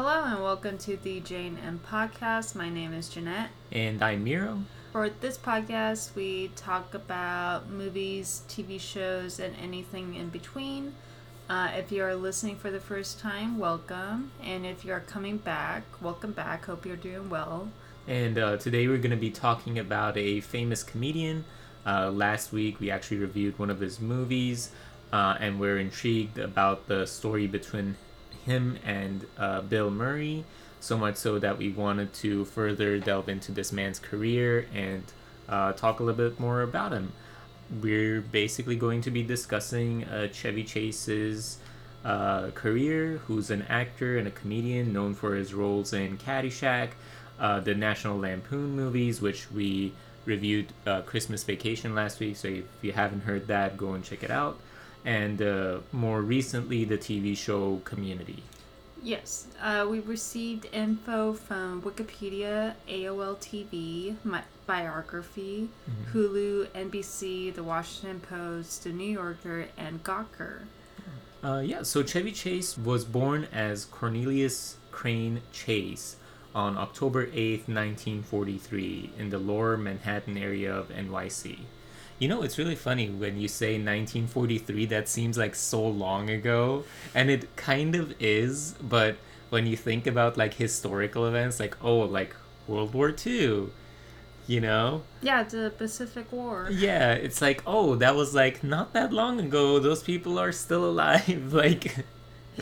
Hello and welcome to the Jane M podcast. My name is Jeanette. And I'm Miro. For this podcast, we talk about movies, TV shows, and anything in between. Uh, if you are listening for the first time, welcome. And if you are coming back, welcome back. Hope you're doing well. And uh, today we're going to be talking about a famous comedian. Uh, last week we actually reviewed one of his movies, uh, and we're intrigued about the story between him and uh, Bill Murray. So much so that we wanted to further delve into this man's career and uh, talk a little bit more about him. We're basically going to be discussing uh, Chevy Chase's uh, career, who's an actor and a comedian known for his roles in Caddyshack, uh, the National Lampoon movies, which we reviewed uh, Christmas Vacation last week. So if you haven't heard that, go and check it out. And uh, more recently, the TV show Community. Yes, uh, we received info from Wikipedia, AOL TV, my biography, mm-hmm. Hulu, NBC, The Washington Post, The New Yorker, and Gawker. Uh, yeah, so Chevy Chase was born as Cornelius Crane Chase on October 8th, 1943, in the lower Manhattan area of NYC. You know, it's really funny when you say 1943, that seems like so long ago. And it kind of is, but when you think about like historical events, like, oh, like World War II, you know? Yeah, the Pacific War. Yeah, it's like, oh, that was like not that long ago. Those people are still alive. like,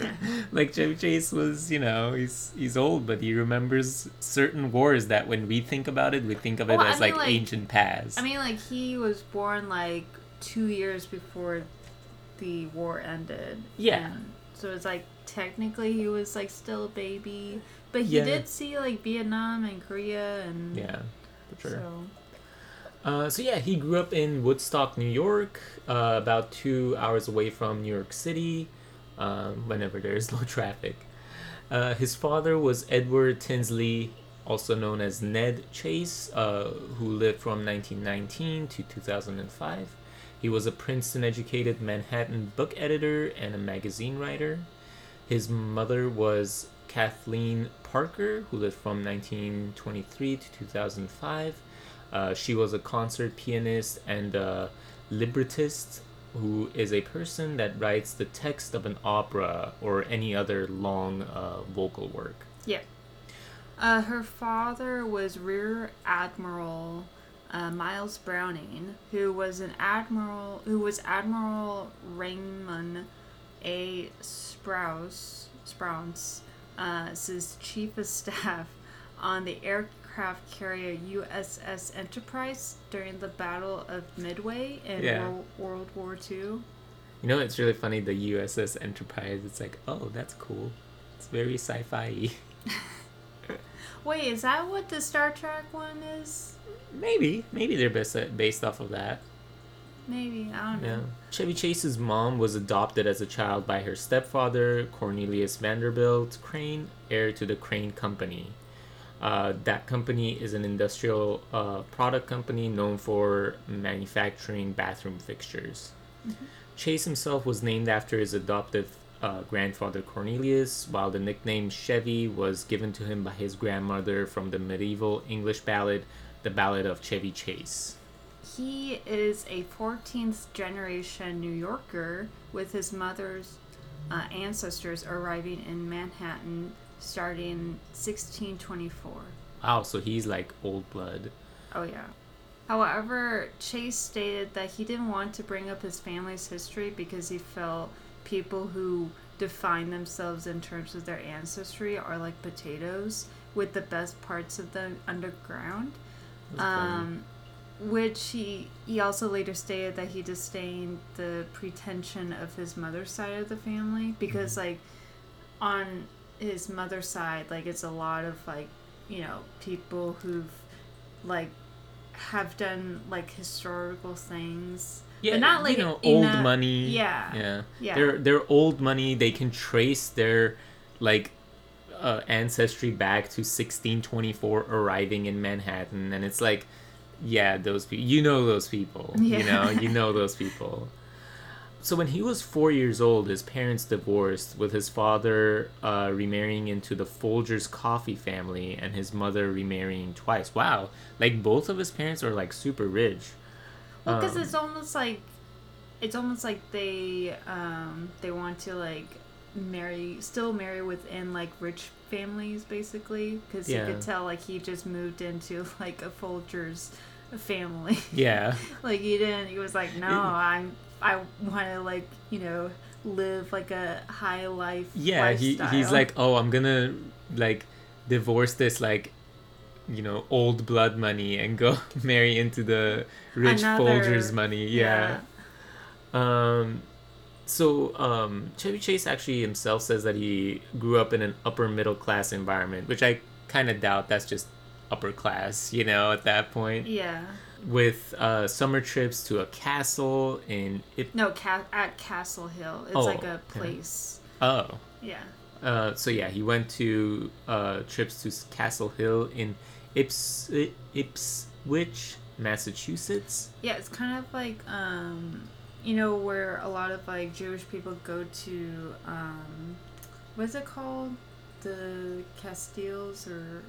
like Chevy Chase was, you know, he's he's old, but he remembers certain wars that when we think about it, we think of it well, as I mean, like, like, ancient past. I mean, like he was born like two years before the war ended. Yeah. so it's like technically he was like still a baby, but he yeah. did see like Vietnam and Korea and yeah, for sure. So. Uh, so yeah, he grew up in Woodstock, New York, uh, about two hours away from New York City um, whenever there is no traffic. Uh, his father was Edward Tinsley, also known as Ned Chase, uh, who lived from 1919 to 2005. He was a Princeton educated Manhattan book editor and a magazine writer. His mother was Kathleen Parker, who lived from 1923 to 2005. Uh, she was a concert pianist and a librettist who is a person that writes the text of an opera or any other long uh, vocal work. Yeah. Uh, her father was Rear Admiral uh, Miles Browning, who was an admiral, who was Admiral Raymond A. Sprouse, Sprouse, uh, chief of staff on the air aircraft carrier USS Enterprise during the Battle of Midway in yeah. World, World War II. You know, it's really funny the USS Enterprise. It's like, oh, that's cool. It's very sci fi Wait, is that what the Star Trek one is? Maybe. Maybe they're based, based off of that. Maybe. I don't know. Yeah. Chevy Chase's mom was adopted as a child by her stepfather, Cornelius Vanderbilt Crane, heir to the Crane Company. Uh, that company is an industrial uh, product company known for manufacturing bathroom fixtures. Mm-hmm. Chase himself was named after his adoptive uh, grandfather Cornelius, while the nickname Chevy was given to him by his grandmother from the medieval English ballad, The Ballad of Chevy Chase. He is a 14th generation New Yorker with his mother's uh, ancestors arriving in Manhattan starting 1624. Wow, so he's like old blood. Oh, yeah. However, Chase stated that he didn't want to bring up his family's history because he felt people who define themselves in terms of their ancestry are like potatoes with the best parts of them underground. Um, which he he also later stated that he disdained the pretension of his mother's side of the family because mm-hmm. like on his mother's side, like it's a lot of like, you know, people who've like have done like historical things. Yeah, but not like you know, old a, money. Yeah, yeah, yeah. They're they're old money. They can trace their like uh, ancestry back to 1624, arriving in Manhattan, and it's like, yeah, those people. You know those people. Yeah. You know, you know those people. So when he was four years old, his parents divorced, with his father uh, remarrying into the Folgers coffee family and his mother remarrying twice. Wow, like both of his parents are like super rich. Well, because Um, it's almost like, it's almost like they um they want to like marry, still marry within like rich families, basically. Because Yeah. you could tell like he just moved into like a Folgers family. Yeah, like he didn't. He was like, no, I'm. I want to like you know live like a high life. yeah. He he's like, oh, I'm gonna like divorce this like, you know, old blood money and go marry into the rich Another- Folgers money. yeah. Um, so um, Chevy Chase actually himself says that he grew up in an upper middle class environment, which I kind of doubt that's just upper class, you know, at that point. Yeah. With uh, summer trips to a castle in Ip- No, ca- at Castle Hill. It's Oh, like a place. oh. Yeah. Uh, so yeah, he went to uh, trips to Castle Hill in Ips- Ipswich, Massachusetts. Yeah, it's kind of like um, you know, where a lot of like Jewish people go to um, what's it called? The Castiles or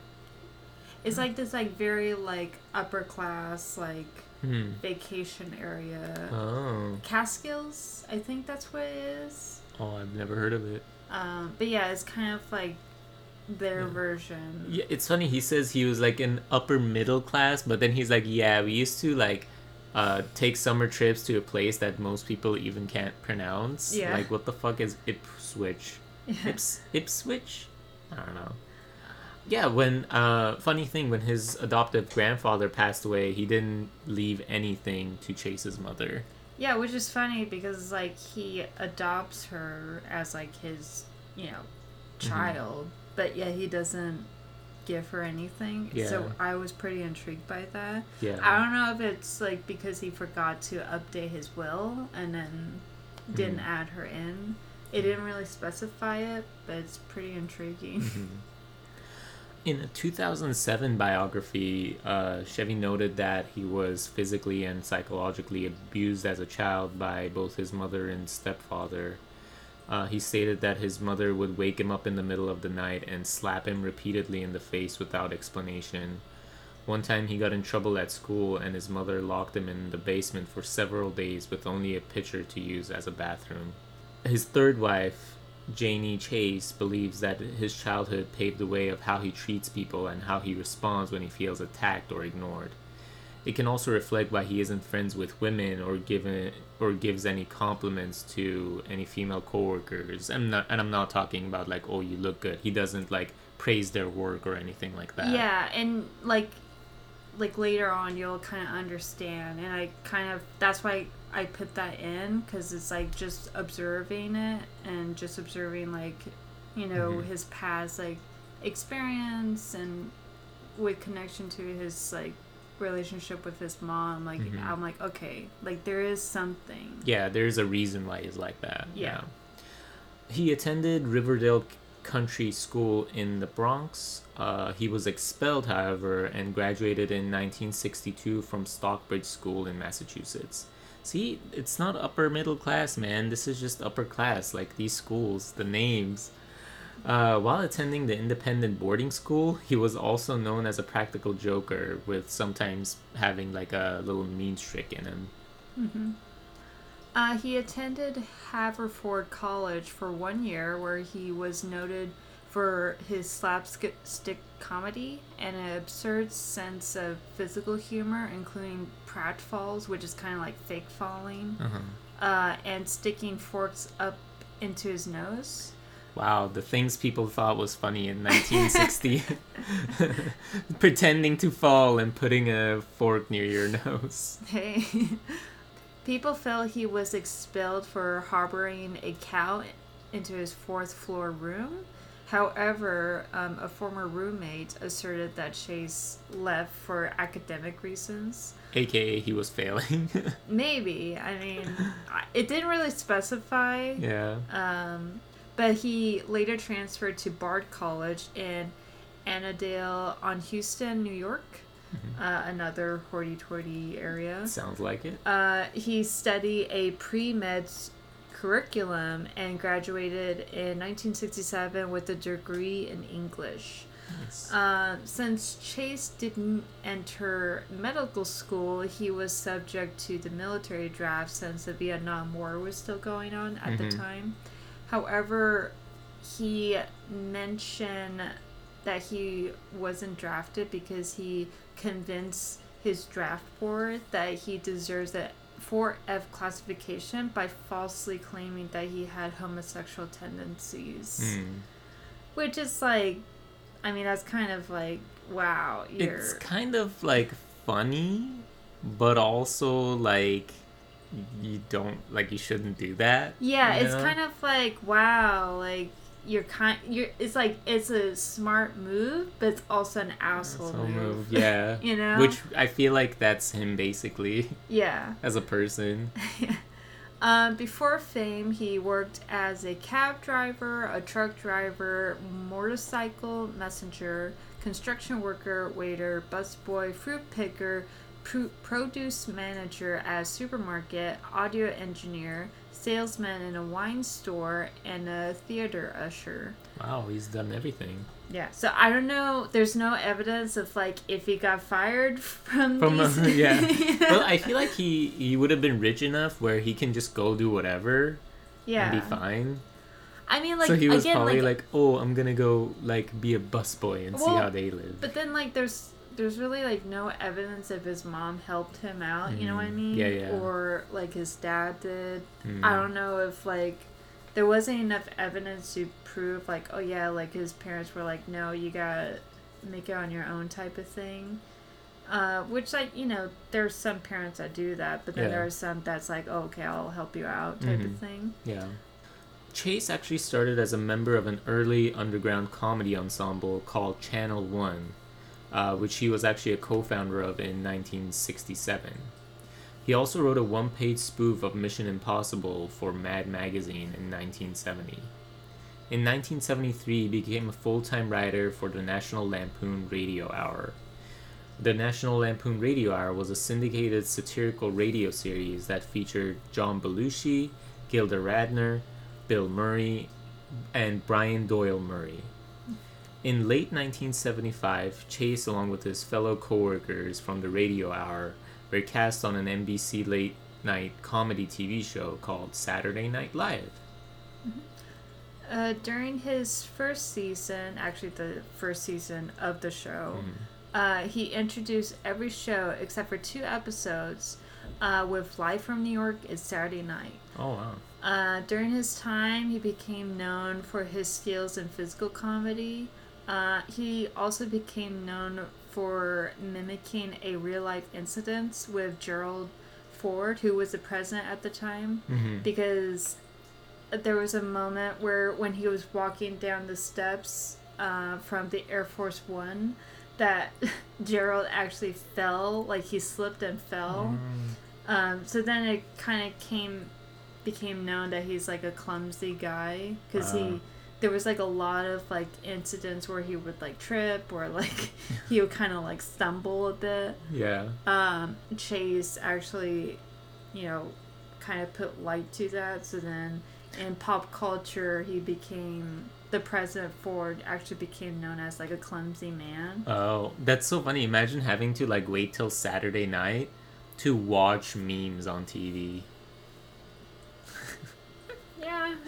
it's like this like very like upper class like Hmm. vacation area. Oh. Catskills, I think that's what it is. Oh, I've never heard of it. Um, but yeah, it's kind of like their Yeah. version. Yeah, it's funny. He says he was like in upper middle class, but then he's like, yeah, we used to like uh, take summer trips to a place that most people even can't pronounce. Yeah. Like, what the fuck is Ipswich? Yeah. Ips Ipswich? I don't know. Yeah, when uh, funny thing when his adoptive grandfather passed away, he didn't leave anything to Chase's mother. Yeah, which is funny because like he adopts her as like his, you know, Mm-hmm. child, but yet he doesn't give her anything. Yeah. So I was pretty intrigued by that. Yeah. I don't know if it's like because he forgot to update his will and then didn't Mhm. add her in. It didn't really specify it, but it's pretty intriguing. Mhm. In a 2007 biography, uh, Chevy noted that he was physically and psychologically abused as a child by both his mother and stepfather. Uh, he stated that his mother would wake him up in the middle of the night and slap him repeatedly in the face without explanation. One time he got in trouble at school and his mother locked him in the basement for several days with only a pitcher to use as a bathroom. His third wife, Janie Chase, believes that his childhood paved the way of how he treats people and how he responds when he feels attacked or ignored. It can also reflect why he isn't friends with women or given or gives any compliments to any female coworkers. I'm not, and I'm not talking about like, oh, you look good. He doesn't like praise their work or anything like that. Yeah, and like like later on you'll kind of understand and I kind of that's why I put that in cuz it's like just observing it and just observing like you know Mhm. his past like experience and with connection to his like relationship with his mom like Mhm. I'm like okay like there is something Yeah, there's a reason why he's like that. Yeah. He attended Riverdale Country School in the Bronx. Uh, he was expelled, however, and graduated in 1962 from Stockbridge School in Massachusetts. See, it's not upper middle class, man. This is just upper class. Like these schools, the names. Uh, while attending the independent boarding school, he was also known as a practical joker, with sometimes having like a little mean streak in him. Mm-hmm. Uh, he attended Haverford College for one year, where he was noted for his slapstick comedy and an absurd sense of physical humor, including pratfalls, which is kind of like fake falling, Uh-huh. uh, and sticking forks up into his nose. Wow, the things people thought was funny in 1960. Pretending to fall and putting a fork near your nose. Hey. People felt he was expelled for harboring a cow into his fourth floor room. However, um, a former roommate asserted that Chase left for academic reasons. AKA, he was failing. Maybe. I mean, it didn't really specify. yeah. Um, but he later transferred to Bard College in Annandale on Hudson, New York, uh, another hoity-toity area. Sounds like it. Uh, he studied a pre med curriculum and graduated in 1967 with a degree in English. Nice. Uh, since Chase didn't enter medical school, he was subject to the military draft since the Vietnam War was still going on at Mhm. the time. However, he mentioned that he wasn't drafted because he convinced his draft board that he deserves a 4F classification by falsely claiming that he had homosexual tendencies. Mm. Which is like, I mean, that's kind of like, wow, you're. It's kind of like funny, but also like you don't like you shouldn't do that. yeah, you it's know? kind of like, wow, like you're kind, you're. It's like it's a smart move, but it's also an asshole move. move, yeah. You know. Which I feel like that's him basically Yeah. as a person. Um, before fame, he worked as a cab driver, a truck driver, motorcycle messenger, construction worker, waiter, busboy, fruit picker, pr- produce manager at a supermarket, audio engineer, salesman in a wine store, and a theater usher. Wow, he's done everything. Yeah, so I don't know. There's no evidence of like if he got fired from From these. yeah. you? Well, I feel like he he would have been rich enough where he can just go do whatever yeah. and be fine. I mean, like so he was again, probably like like, "Oh, I'm gonna go like be a busboy and see how they live." But then like there's there's really like no evidence if his mom helped him out, you know what I Mm, mean? yeah, yeah. Or like his dad did. Mm. I don't know if like there wasn't enough evidence to prove like oh yeah like his parents were like no you gotta make it on your own type of thing. Uh, which like you know there's some parents that do that, but then Yeah. there are some that's like oh, okay I'll help you out type Mhm. of thing. Yeah. Chase actually started as a member of an early underground comedy ensemble called Channel One, uh, which he was actually a co founder of in 1967. He also wrote a one page spoof of Mission Impossible for Mad Magazine in 1970. In 1973, he became a full time writer for the National Lampoon Radio Hour. The National Lampoon Radio Hour was a syndicated satirical radio series that featured John Belushi, Gilda Radner, Bill Murray, and Brian Doyle Murray. In late 1975, Chase, along with his fellow coworkers from the Radio Hour, were cast on an NBC late night comedy TV show called Saturday Night Live. Uh, during his first season, actually the first season of the show, Mhm. uh, he introduced every show except for two episodes uh, with Live from New York is Saturday Night. Oh wow. Uh, during his time, he became known for his skills in physical comedy. Uh, he also became known for mimicking a real life incident with Gerald Ford, who was the president at the time Mm-hmm. because there was a moment where when he was walking down the steps uh, from the Air Force One, that Gerald actually fell, like he slipped and fell. Um, so then it kind of came, became known that he's like a clumsy guy because Ah. he. There was like a lot of like incidents where he would like trip or like he would kind of like stumble a bit Yeah. um, Chase actually, you know, kind of put light to that. So then in pop culture, he became the president Ford actually became known as like a clumsy man. Oh, that's so funny. Imagine having to like wait till Saturday night to watch memes on TV.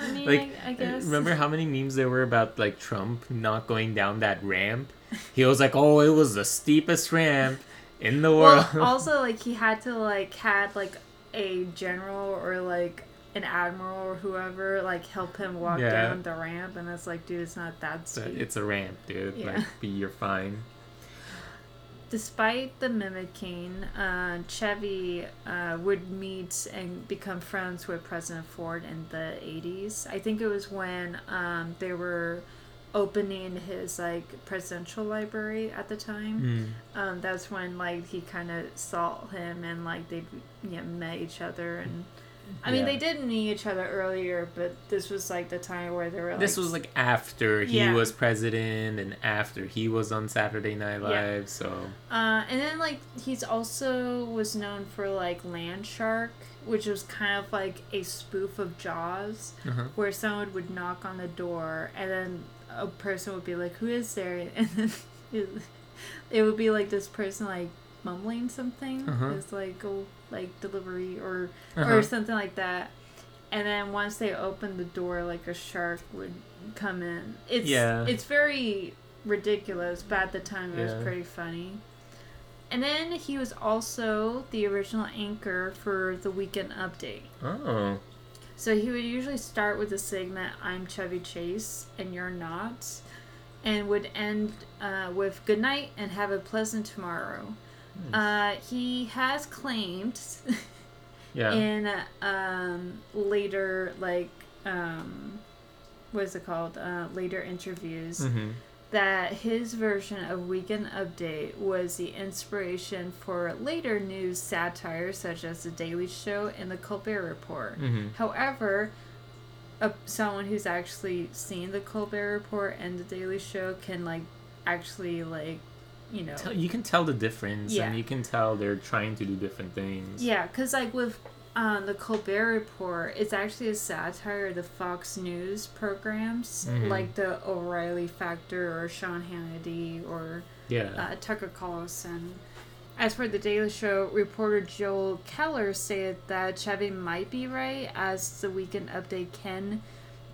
I mean, Like, I, I guess. Remember how many memes there were about like Trump not going down that ramp? He was like, "Oh, it was the steepest ramp in the world." Well, also like he had to like had like a general or like an admiral or whoever like help him walk Yeah. down the ramp, and it's like, dude, it's not that steep. it's a ramp, dude. Yeah. Like, be you're fine. Despite the mimicking, uh, Chevy uh, would meet and become friends with President Ford in the 80s. I think it was when um, they were opening his like presidential library at the time. Mm. Um, that's when like he kind of saw him and like they you know, met each other and I mean Yeah. they did meet each other earlier, but this was like the time where they were like This was like after he Yeah. was president and after he was on Saturday Night Yeah. Live. So Uh, and then like he's also was known for like Land Shark, which was kind of like a spoof of Jaws, Uh-huh. where someone would knock on the door and then a person would be like, "Who is there?" and then it, it would be like this person like mumbling something. Uh-huh. It's like oh, like delivery or Uh-huh. or something like that. And then once they opened the door, like a shark would come in. It's Yeah. it's very ridiculous, but at the time it Yeah. was pretty funny. And then he was also the original anchor for the Weekend Update. Oh. So he would usually start with the segment "I'm Chevy Chase and you're not," and would end uh, with "Good night and have a pleasant tomorrow." Uh, he has claimed Yeah. in um, later like um, what is it called? Uh, later interviews mm-hmm. that his version of Weekend Update was the inspiration for later news satire such as The Daily Show and The Colbert Report. Mm-hmm. However, a, someone who's actually seen The Colbert Report and The Daily Show can like actually like you know Tell, you can tell the difference, Yeah. and you can tell they're trying to do different things. Yeah, because like with um, the Colbert Report, it's actually a satire of the Fox News programs, Mhm. like the O'Reilly Factor or Sean Hannity or Yeah. uh, Tucker Carlson. As for the Daily Show, reporter Joel Keller stated that Chevy might be right, as the Weekend Update can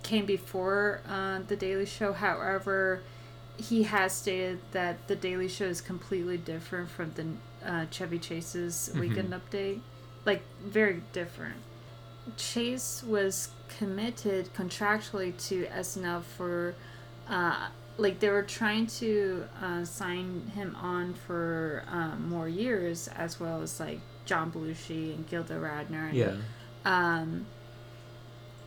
came before uh, the Daily Show. However, he has stated that the Daily Show is completely different from the uh, Chevy Chase's Mhm. Weekend Update, like very different. Chase was committed contractually to SNL for, uh, like they were trying to uh, sign him on for um, more years, as well as like John Belushi and Gilda Radner. And, yeah. um,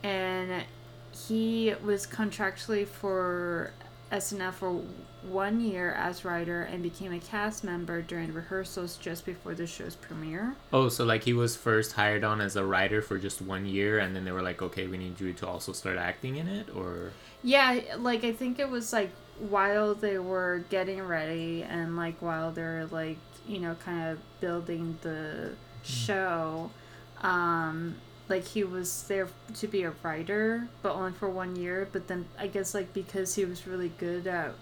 and he was contractually for SNL for one year as writer and became a cast member during rehearsals just before the show's premiere. Oh, so like he was first hired on as a writer for just one year, and then they were like, okay, we need you to also start acting in it, or. Yeah, like I think it was like while they were getting ready and like while they're like, you know, kind of building the show, um like he was there to be a writer, but only for one year, but then I guess like because he was really good at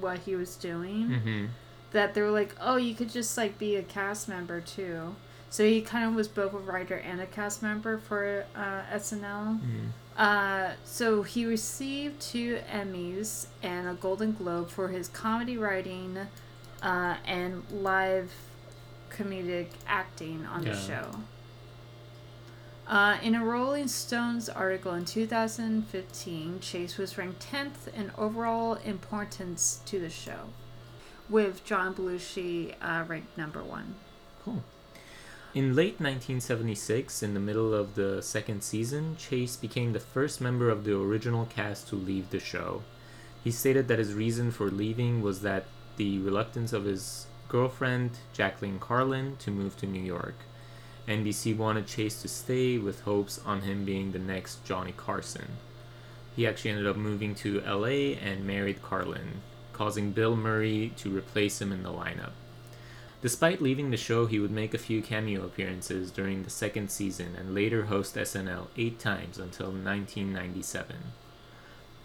what he was doing, Mm-hmm. that they were like, "Oh, you could just like be a cast member too." So he kind of was both a writer and a cast member for uh, SNL. Mm-hmm. Uh, so he received two Emmys and a Golden Globe for his comedy writing uh, and live comedic acting on Yeah. the show. Uh, in a Rolling Stones article in 2015, Chase was ranked 10th in overall importance to the show, with John Belushi uh, ranked number one. Cool. In late 1976, in the middle of the second season, Chase became the first member of the original cast to leave the show. He stated that his reason for leaving was that the reluctance of his girlfriend, Jacqueline Carlin, to move to New York. NBC wanted Chase to stay with hopes on him being the next Johnny Carson. He actually ended up moving to LA and married Carlin, causing Bill Murray to replace him in the lineup. Despite leaving the show, he would make a few cameo appearances during the second season and later host SNL eight times until 1997.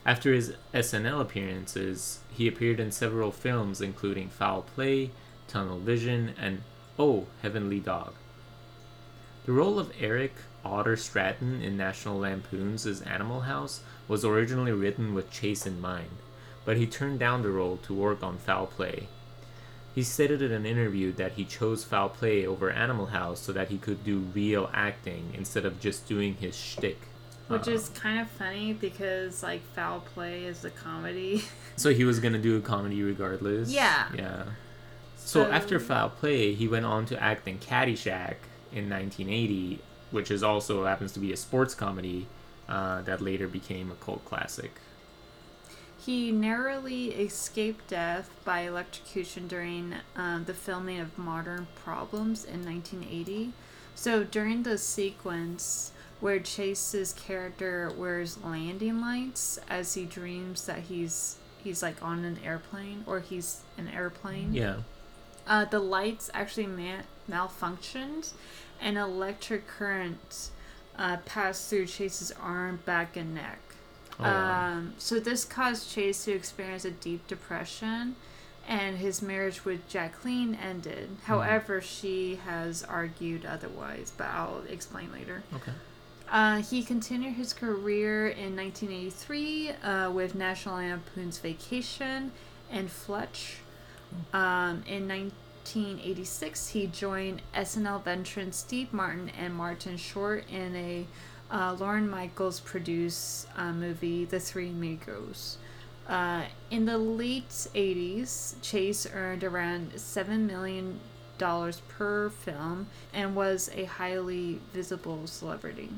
After his SNL appearances, he appeared in several films including Foul Play, Tunnel Vision, and Oh, Heavenly Dog. The role of Eric Otter Stratton in National Lampoon's Animal House was originally written with Chase in mind, but he turned down the role to work on Foul Play. He stated in an interview that he chose Foul Play over Animal House so that he could do real acting instead of just doing his shtick. Which is uh-huh. kind of funny because like foul play is a comedy. So he was gonna do a comedy regardless. Yeah. Yeah. So, So- after Foul Play, he went on to act in Caddyshack in 1980, which is also happens to be a sports comedy uh, that later became a cult classic. He narrowly escaped death by electrocution during um, the filming of Modern Problems in 1980. So during the sequence where Chase's character wears landing lights as he dreams that he's he's like on an airplane or he's an airplane. Yeah. uh, the lights actually ma- malfunctioned, and electric current uh, passed through Chase's arm, back, and neck. Oh. Um, so this caused Chase to experience a deep depression, and his marriage with Jacqueline ended. Hmm. However, she has argued otherwise, but I'll explain later. okay. Uh, he continued his career in 1983 uh, with National Lampoon's Vacation and Fletch. Um, in 1986, he joined SNL veterans Steve Martin and Martin Short in a uh, Lorne Michaels produced uh, movie, The Three Amigos. Uh, in the late 80s, Chase earned around $7 million per film and was a highly visible celebrity.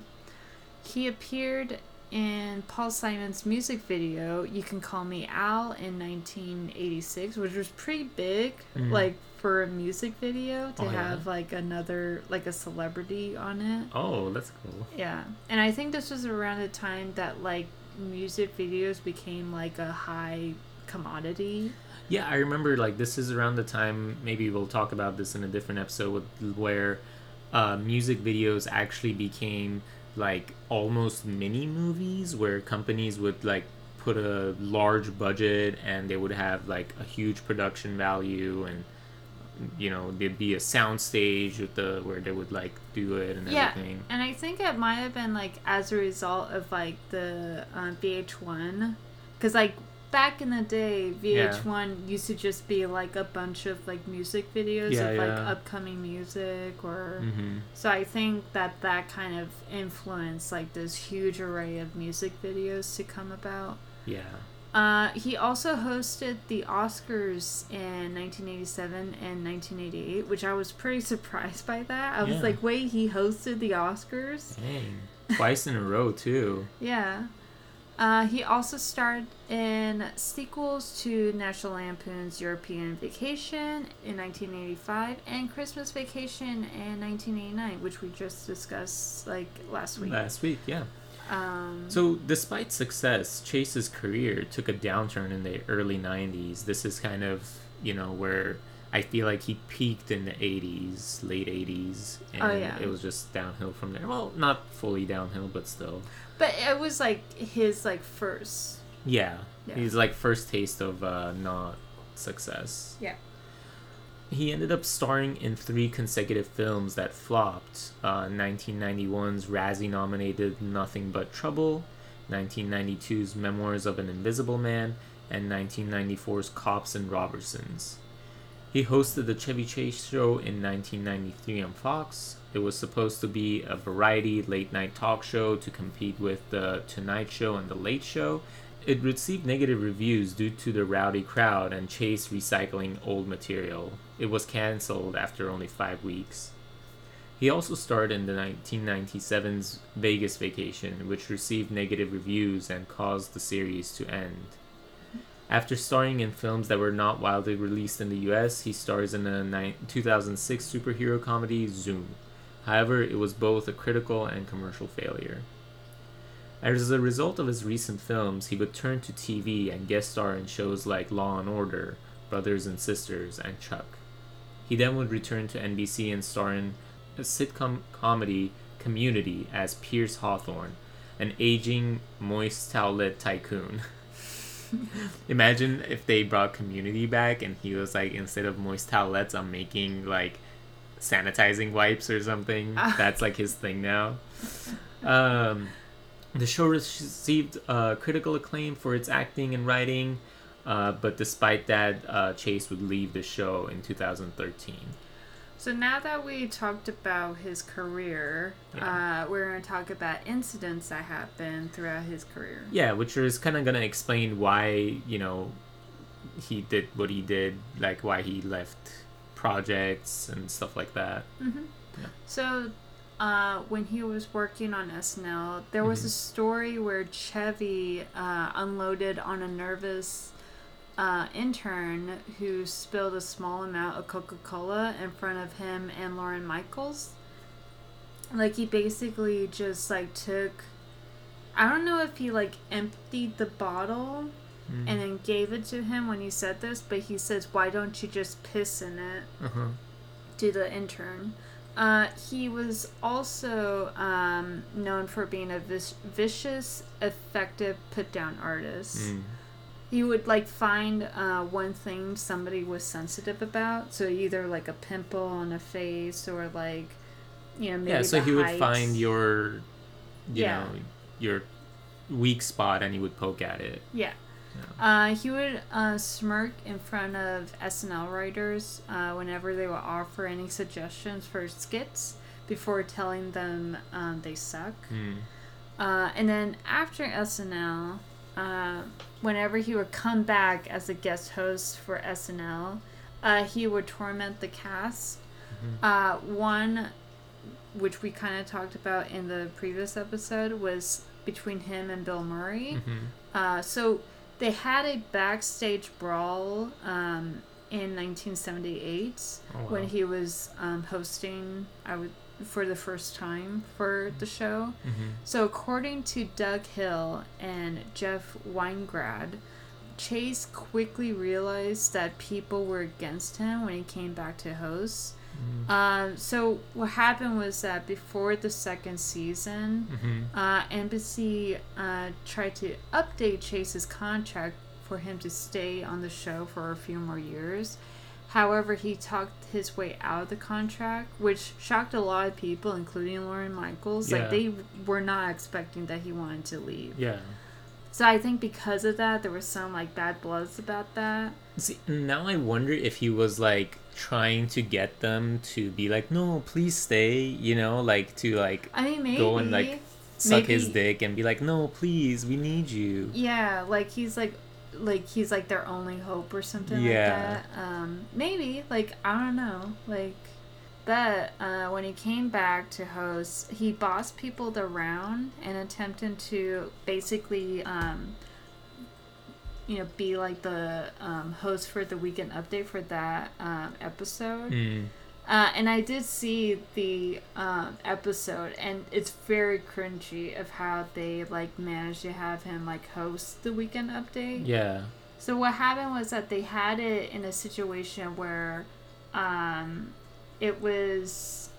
He appeared in Paul Simon's music video, You Can Call Me Al, in 1986, which was pretty big, Mhm. like for a music video to Oh, yeah? have like another, like a celebrity on it. Oh, that's cool. Yeah. And I think this was around the time that like music videos became like a high commodity. Yeah, I remember like this is around the time maybe we'll talk about this in a different episode with, where uh, music videos actually became like almost mini movies where companies would like put a large budget and they would have like a huge production value and you know there'd be a sound stage with the where they would like do it and Yeah. everything. And I think it might have been like as a result of like the uh, VH1 cuz like back in the day VH1 used to just be like a bunch of like music videos Yeah, of like yeah. upcoming music or hmm so I think that that kind of influenced like this huge array of music videos to come about. Yeah. Uh, he also hosted the Oscars in 1987 and 1988, which I was pretty surprised by that. I was Yeah. like, wait, he hosted the Oscars? Dang. Twice in a row too. Yeah. Uh, he also starred in sequels to National Lampoon's European Vacation in 1985 and Christmas Vacation in 1989, which we just discussed like last week. Last week, yeah. Um, So, despite success, Chase's career took a downturn in the early 90s. This is kind of, you know, where I feel like he peaked in the 80s, late 80s, and Oh, yeah. it was just downhill from there. Well, not fully downhill, but still. but it was like his like first. Yeah. Yeah. He's like first taste of uh, not success. Yeah. He ended up starring in three consecutive films that flopped. Uh, 1991's Razzie nominated Nothing But Trouble, 1992's Memoirs of an Invisible Man, and 1994's Cops and Robbersons. He hosted the Chevy Chase show in 1993 on Fox. It was supposed to be a variety late night talk show to compete with The Tonight Show and The Late Show. It received negative reviews due to the rowdy crowd and Chase recycling old material. It was cancelled after only five weeks. He also starred in the 1997's Vegas Vacation, which received negative reviews and caused the series to end. After starring in films that were not widely released in the US, he stars in the ni- 2006 superhero comedy Zoom. However, it was both a critical and commercial failure. As a result of his recent films, he would turn to TV and guest star in shows like Law and Order, Brothers and Sisters, and Chuck. He then would return to NBC and star in a sitcom comedy Community as Pierce Hawthorne, an aging moist towelette tycoon. Imagine if they brought Community back and he was like, instead of moist towelettes, I'm making like sanitizing wipes or something. Ah. That's like his thing now. Um, the show received uh, critical acclaim for its acting and writing, uh, but despite that, uh, Chase would leave the show in 2013. So now that we talked about his career, uh, we're going to talk about incidents that happened throughout his career. Yeah, which is kind of gonna explain why you know he did what he did, like why he left projects and stuff like that. hmm Yeah. So, uh, when he was working on SNL, there was Mhm. a story where Chevy uh, unloaded on a nervous uh, intern who spilled a small amount of Coca Cola in front of him and Lorne Michaels. Like, he basically just, like, took. I don't know if he, like, emptied the bottle Mm. and then gave it to him when he said this, but he says, "Why don't you just piss in it?" Uh-huh. to the intern. Uh, he was also um, known for being a vis- vicious, effective put down artist. Mm. He would like find uh, one thing somebody was sensitive about, so either like a pimple on a face or like, you know, maybe Yeah, so he would find your, you Yeah. know, your weak spot and he would poke at it. Yeah. Uh, he would uh, smirk in front of SNL writers uh, whenever they would offer any suggestions for skits before telling them um, they suck. Mm. Uh, and then after SNL, uh, whenever he would come back as a guest host for SNL, uh, he would torment the cast. Mhm. Uh, one, which we kind of talked about in the previous episode, was between him and Bill Murray. Mhm. Uh, so they had a backstage brawl um, in 1978 Oh, wow. when he was um, hosting. I would for the first time for the show. Mhm. So according to Doug Hill and Jeff Weingrad, Chase quickly realized that people were against him when he came back to host. Mm. Um, so what happened was that before the second season, Mhm. uh, NBC uh, tried to update Chase's contract for him to stay on the show for a few more years. However, he talked his way out of the contract, which shocked a lot of people, including Lorne Michaels. Yeah. Like, they were not expecting that he wanted to leave. Yeah. So I think because of that, there was some, like, bad bloods about that. See, now I wonder if he was like trying to get them to be like, no, please stay, you know, like to like I mean, maybe. go and like suck his dick and be like, no, please, we need you. Yeah, like he's like like he's like their only hope or something Yeah. like that. Um maybe like I don't know. Like but uh, when he came back to host, he bossed people around and attempted to basically um you know be like the um, host for the weekend update for that um, episode. Mm. Uh, and I did see the um, episode, and it's very cringy of how they like managed to have him like host the weekend update. Yeah. So what happened was that they had it in a situation where, um, it was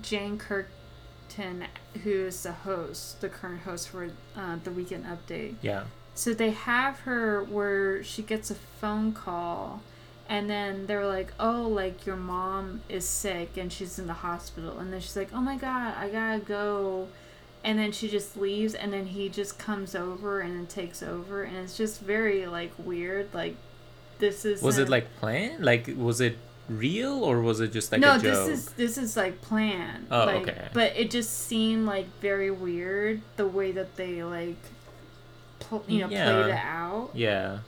Jane Curtin who is the host, the current host for uh, the weekend update. Yeah. So they have her where she gets a phone call and then they're like, "Oh, like your mom is sick and she's in the hospital." And then she's like, "Oh my god, I got to go." And then she just leaves and then he just comes over and then takes over and it's just very like weird like this is Was it like planned? Like, was it real or was it just like no, a joke? this is this is like planned. Oh, like, okay. But it just seemed like very weird the way that they like, pl- you know, Yeah. played it out. Yeah.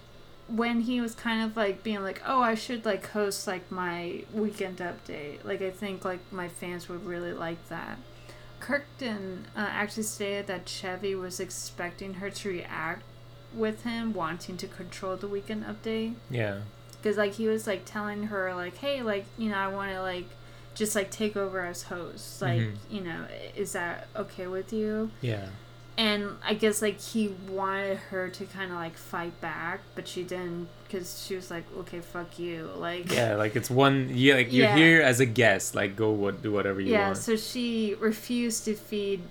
when he was kind of like being like, "Oh, I should like host like my weekend update." Like I think like my fans would really like that. Curtin uh, actually stated that Chevy was expecting her to react with him wanting to control the weekend update Yeah. because like he was like telling her like, "Hey, like you know, I want to like just like take over as host. Like Mhm. you know, is that okay with you?" Yeah. And I guess like he wanted her to kind of like fight back, but she didn't because she was like, "Okay, fuck you." Like Yeah. Like it's one. Yeah. Like you're Yeah. here as a guest. Like go what do whatever you yeah. want. Yeah, so she refused to feed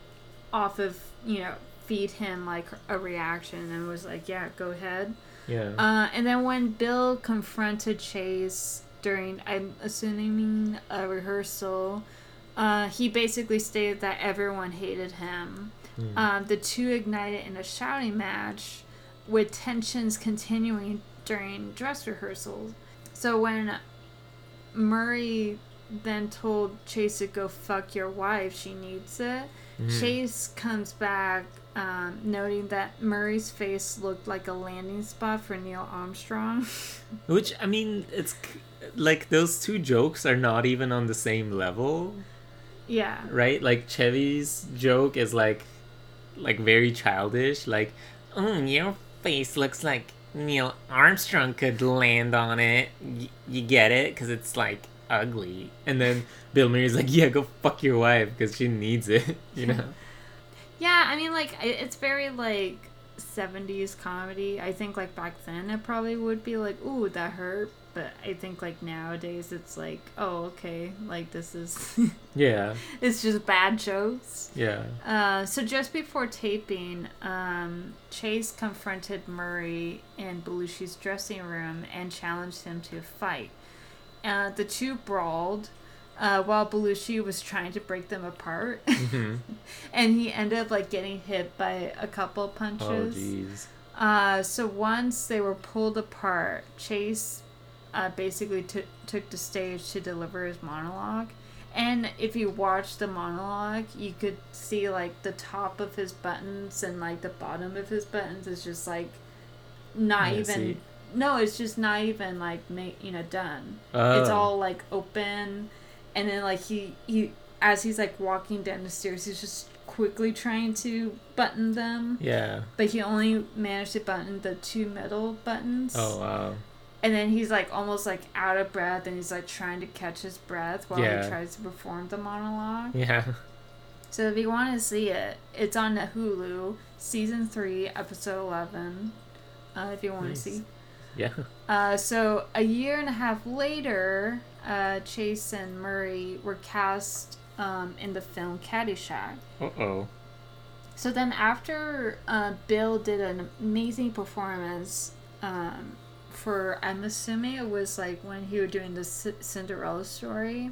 off of you know feed him like a reaction and was like, "Yeah, go ahead." yeah. Uh, and then when Bill confronted Chase during, I'm assuming a rehearsal, uh, he basically stated that everyone hated him. Mm. Um, the two ignited in a shouting match, with tensions continuing during dress rehearsals. So when Murray then told Chase to go fuck your wife, she needs it. Mhm. Chase comes back, um, noting that Murray's face looked like a landing spot for Neil Armstrong. Which I mean, it's like those two jokes are not even on the same level, yeah. right? Like Chevy's joke is like, like very childish. Like, oh, your face looks like Neil Armstrong could land on it. Y- you get it? Because it's like ugly. And then Bill Murray's like, yeah, go fuck your wife because she needs it. You know? Yeah, I mean, like, it's very, like, 70s comedy. I think like back then it probably would be like, ooh, that hurt. But I think like nowadays it's like, oh, okay, like this is. yeah. It's just bad jokes. Yeah. Uh, so just before taping, um, Chase confronted Murray in Belushi's dressing room and challenged him to a fight. Uh, the two brawled. Uh, while Belushi was trying to break them apart, hmm and he ended up like getting hit by a couple Oh, punches. jeez. Uh, so once they were pulled apart, Chase uh, basically t- took the stage to deliver his monologue. And if you watch the monologue, you could see like the top of his buttons and like the bottom of his buttons is just like not even. see. No, it's just not even like make you know done. Oh. It's all like open, and then like he he as he's like walking down the stairs, he's just quickly trying to button them Yeah. but he only managed to button the two middle buttons. Oh wow. And then he's like almost like out of breath and he's like trying to catch his breath while Yeah. he tries to perform the monologue. Yeah. So if you want to see it, it's on Hulu, season 3, episode 11. Uh, if you want Nice. to see. Yeah. Uh, so a year and a half later, uh, Chase and Murray were cast um, in the film Caddyshack. Uh oh. So then, after uh, Bill did an amazing performance um, for, I'm assuming it was like when he was doing the C- Cinderella story.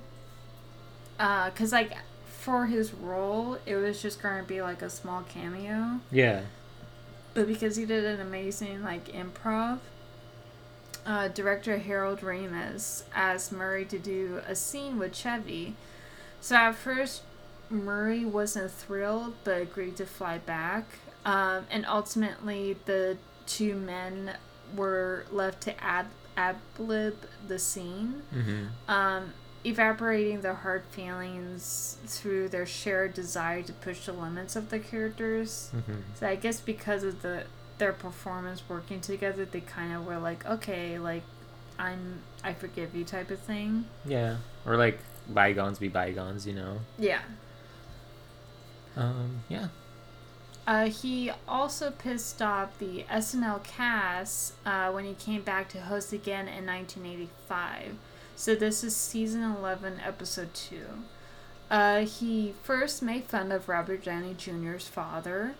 Because, like, for his role, it was just going to be like a small cameo. Yeah. But because he did an amazing, like, improv, uh, director Harold Ramis asked Murray to do a scene with Chevy. So at first, Murray wasn't thrilled, but agreed to fly back. Um, and ultimately, the two men were left to ad ad lib the scene, Mm-hmm. um, evaporating their hard feelings through their shared desire to push the limits of the characters. Mm-hmm. So I guess because of the their performance working together, they kind of were like, okay, like I'm I forgive you type of thing. Yeah. Or like bygones be bygones, you know. Yeah. Um. Yeah. Uh, he also pissed off the SNL cast uh, when he came back to host again in 1985. So this is season 11, episode 2. Uh, he first made fun of Robert Downey Jr.'s father.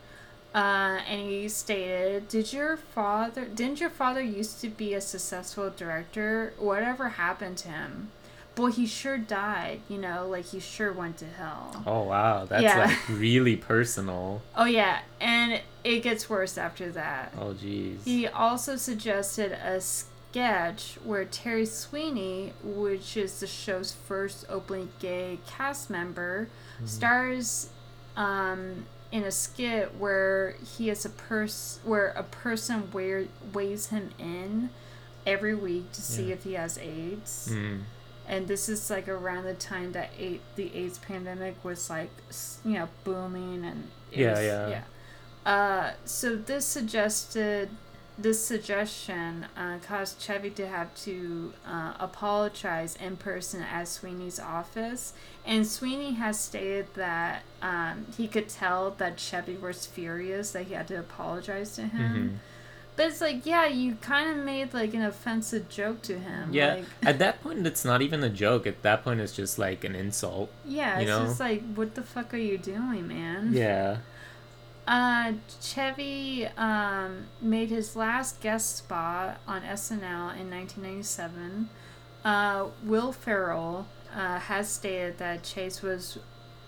Uh, and he stated, "Did your father? Didn't your father used to be a successful director? Whatever happened to him? Boy, he sure died. You know, like he sure went to hell." Oh wow. That's Yeah. like really personal. Oh yeah, and it gets worse after that. Oh jeez. He also suggested a sketch where Terry Sweeney, which is the show's first openly gay cast member, stars um, in a skit where he is a pers- where a person wear- weighs him in every week to see Yeah. if he has AIDS. Mm. And this is like around the time that eight, the AIDS pandemic was like, you know, booming and Yeah, was- yeah. Uh, so this suggested, this suggestion uh, caused Chevy to have to uh, apologize in person at Sweeney's office, and Sweeney has stated that um, he could tell that Chevy was furious that he had to apologize to him. Mhm. But it's like, yeah, you kind of made like an offensive joke to him. Yeah. Like, At that point, it's not even a joke. At that point, it's just like an insult. yeah, you it's know? just like, what the fuck are you doing, man? Yeah. Uh, Chevy um, made his last guest spot on SNL in 1997. Uh, Will Ferrell uh, has stated that Chase was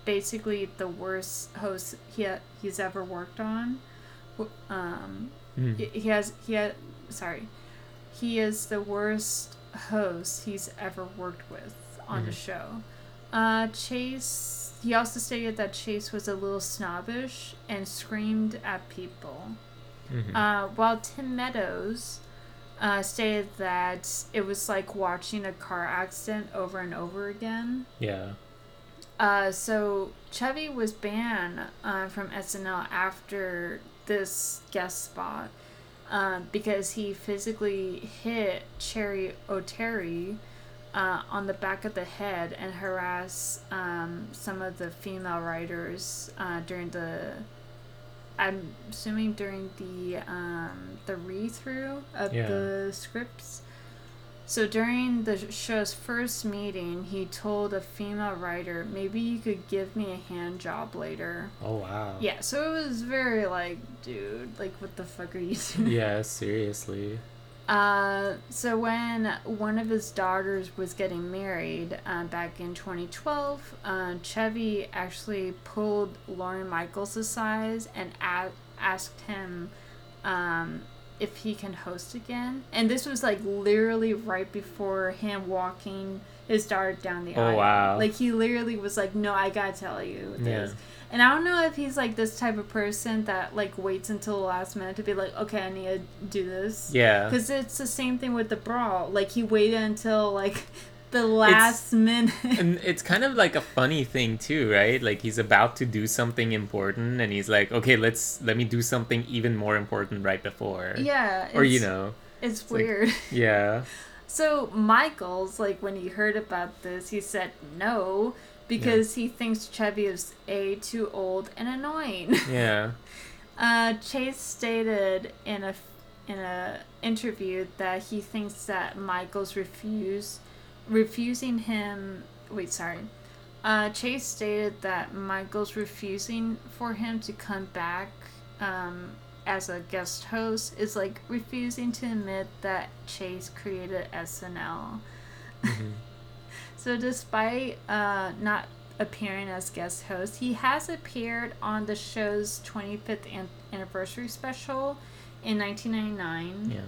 basically the worst host he he's ever worked on. Um, Mm. he he has he had sorry, he is the worst host he's ever worked with on the Mhm. show. Uh, Chase. He also stated that Chase was a little snobbish and screamed at people. Mhm. Uh, while Tim Meadows uh, stated that it was like watching a car accident over and over again. yeah. Uh, so Chevy was banned uh, from SNL after this guest spot um, because he physically hit Cherry O'Terry uh, on the back of the head and harassed um, some of the female writers uh, during the I'm assuming during the um, the read through of Yeah. the scripts. So during the show's first meeting, he told a female writer, "Maybe you could give me a hand job later." Oh wow. Yeah, so it was very like, dude, like what the fuck are you doing? Yeah, seriously. Uh, so when one of his daughters was getting married uh, back in 2012, uh, Chevy actually pulled Lorne Michaels aside and a- asked him um, if he can host again. And this was like literally right before him walking his daughter down the Oh, aisle. wow. Like he literally was like, "No, I gotta tell you this." Yeah. And I don't know if he's like this type of person that like waits until the last minute to be like, "Okay, I need to do this." Yeah. Because it's the same thing with the brawl. Like he waited until like the last minute. and it's kind of like a funny thing too, right? Like he's about to do something important and he's like, "Okay, let's let me do something even more important right before." yeah. Or you know. it's, like- weird. Yeah. So Michaels, like when he heard about this, he said no because he thinks Chevy is a too old and annoying. Yeah. Uh, Chase stated in a in a interview that he thinks that Michaels refuse refusing him. Wait, sorry. Uh, Chase stated that Michaels refusing for him to come back um, as a guest host is like refusing to admit that Chase created SNL. Mhm. So, despite uh, not appearing as guest host, he has appeared on the show's 25th an- anniversary special in 1999. Yeah.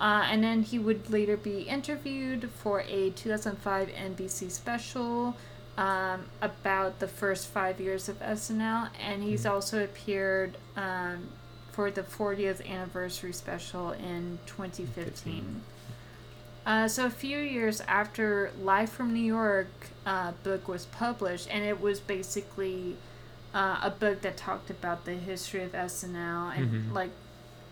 Uh, and then he would later be interviewed for a 2005 NBC special um, about the first five years of SNL. And he's Mhm. also appeared um, for the 40th anniversary special in 2015. Uh, so a few years after Live from New York uh, book was published, and it was basically uh, a book that talked about the history of SNL and Mhm. like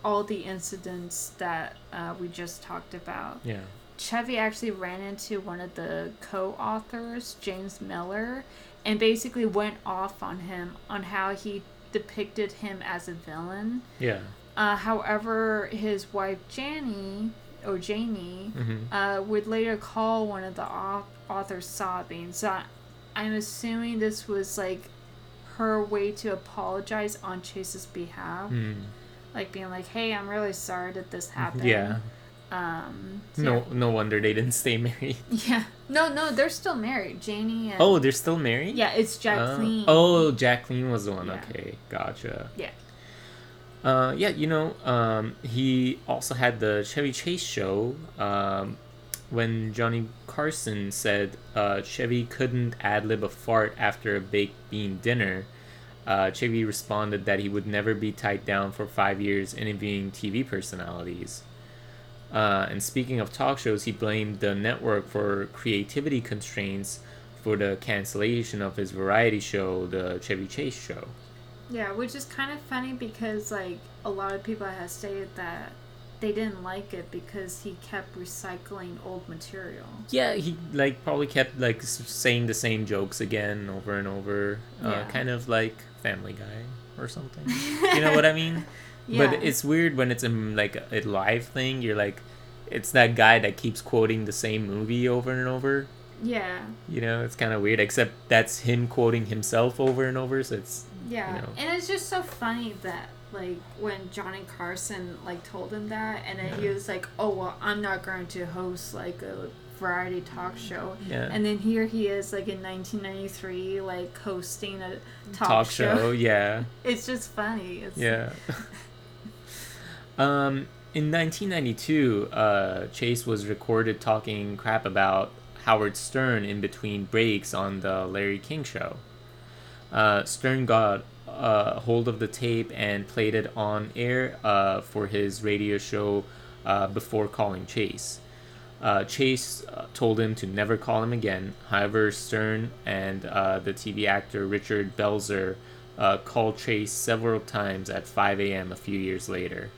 all the incidents that uh, we just talked about. Yeah. Chevy actually ran into one of the co-authors, James Miller, and basically went off on him on how he depicted him as a villain. Yeah. Uh, however, his wife Jayni or Jayni Mhm. uh, would later call one of the au- authors sobbing. So I, I'm assuming this was like her way to apologize on Chase's behalf, Mm. Like being like, "Hey, I'm really sorry that this happened." Yeah. Um. so No no wonder they didn't stay married. Yeah. No, no, they're still married. Jayni and Oh, they're still married? yeah, it's Uh, Jacqueline. oh, Jacqueline was the one. Yeah. Okay, gotcha. Yeah. Uh, yeah, you know, um, he also had the Chevy Chase show. Um, when Johnny Carson said uh, Chevy couldn't ad lib a fart after a baked bean dinner, uh, Chevy responded that he would never be tied down for five years interviewing TV personalities. Uh, and speaking of talk shows, he blamed the network for creativity constraints for the cancellation of his variety show, the Chevy Chase show. Yeah, which is kind of funny because like a lot of people have stated that they didn't like it because he kept recycling old material. Yeah, he like probably kept like saying the same jokes again over and over, uh, Yeah. kind of like Family Guy or something. you know what I mean? Yeah. But it's weird when it's in like a live thing. You're like, it's that guy that keeps quoting the same movie over and over. yeah. You know, it's kind of weird. Except that's him quoting himself over and over. So it's Yeah. You know. And it's just so funny that like when Johnny Carson like told him that and then he was like, "Oh, well, I'm not going to host like a variety talk show." yeah. And then here he is like in 1993 like hosting a talk, talk show. show. Yeah. It's just funny. It's, Yeah. um, in 1992, uh, Chase was recorded talking crap about Howard Stern in between breaks on the Larry King show. Uh, Stern got uh, hold of the tape and played it on air uh, for his radio show uh, before calling Chase. Uh, Chase uh, told him to never call him again. However, Stern and uh, the TV actor Richard Belzer uh, called Chase several times at 5 a.m. a few years later.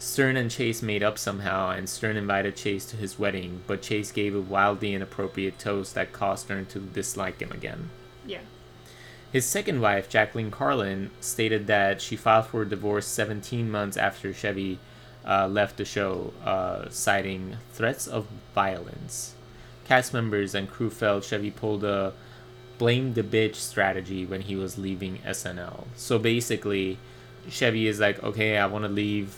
Stern and Chase made up somehow, and Stern invited Chase to his wedding, but Chase gave a wildly inappropriate toast that caused Stern to dislike him again. Yeah. His second wife, Jacqueline Carlin, stated that she filed for divorce 17 months after Chevy uh, left the show, uh, citing threats of violence. Cast members and crew felt Chevy pulled a blame the bitch strategy when he was leaving SNL. So basically, Chevy is like, okay, I want to leave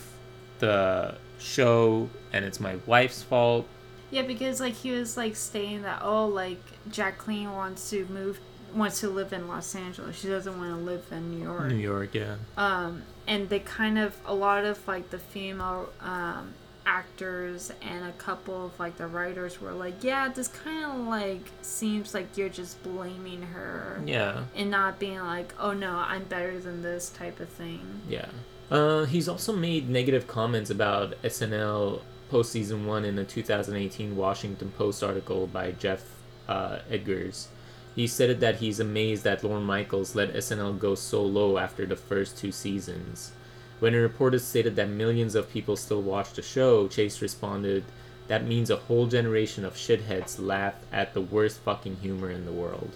the show and it's my wife's fault. Yeah, because like he was like saying that oh like Jacqueline wants to move wants to live in Los Angeles. She doesn't want to live in New York. New York, yeah. Um and they kind of a lot of like the female um actors and a couple of like the writers were like, yeah, this kind of like seems like you're just blaming her. Yeah. And not being like, oh no, I'm better than this type of thing. Yeah. Uh, he's also made negative comments about SNL post season one in a 2018 Washington Post article by Geoff uh, Edgers. He said that he's amazed that Lorne Michaels let SNL go so low after the first two seasons. When a reporter stated that millions of people still watch the show, Chase responded, That means a whole generation of shitheads laugh at the worst fucking humor in the world.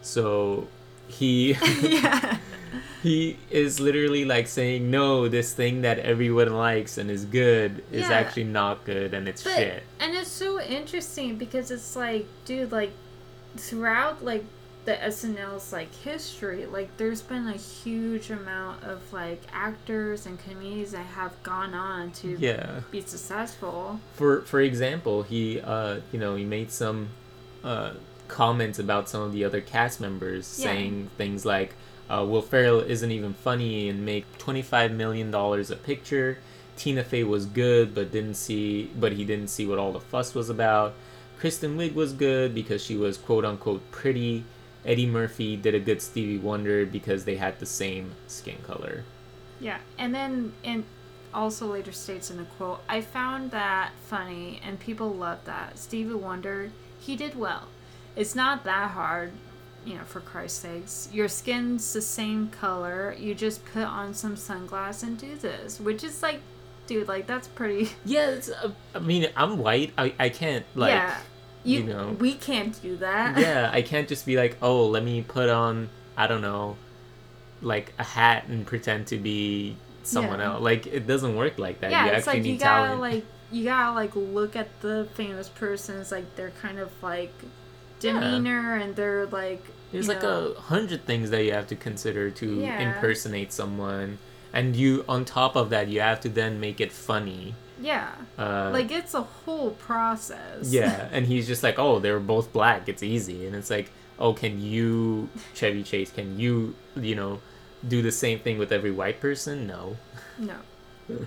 So he yeah. he is literally like saying no this thing that everyone likes and is good is Yeah. actually not good and it's But, shit And it's so interesting because it's like, dude, like throughout like the SNL's like history, like there's been a huge amount of like actors and comedians that have gone on to yeah be successful. for for example he uh you know he made some uh comments about some of the other cast members Yeah. saying things like uh, Will Ferrell isn't even funny and make twenty five million dollars a picture. Tina Fey was good, but didn't see, but he didn't see what all the fuss was about. Kristen Wiig was good because she was quote unquote pretty. Eddie Murphy did a good Stevie Wonder because they had the same skin color. Yeah, and then and also later states in a quote, I found that funny and people love that. Stevie Wonder, he did well. It's not that hard, you know, for Christ's sakes. Your skin's the same color. You just put on some sunglasses and do this, which is like, dude, like that's pretty. Yeah, it's, uh, I mean, I'm white. I, I can't like. yeah, you, you know. we can't do that. yeah, I can't just be like, oh, let me put on, I don't know, like a hat and pretend to be someone Yeah. else. Like it doesn't work like that. yeah, you it's actually like you gotta talent. like you gotta like look at the famous person's like their kind of like demeanor and their like There's like know, a hundred things that you have to consider to Yeah. impersonate someone, and you on top of that, you have to then make it funny. Yeah Uh, like it's a whole process yeah, and he's just like, oh, they're both black. It's easy, and it's like, oh, can you, Chevy Chase? Can you, you know, do the same thing with every white person? No. no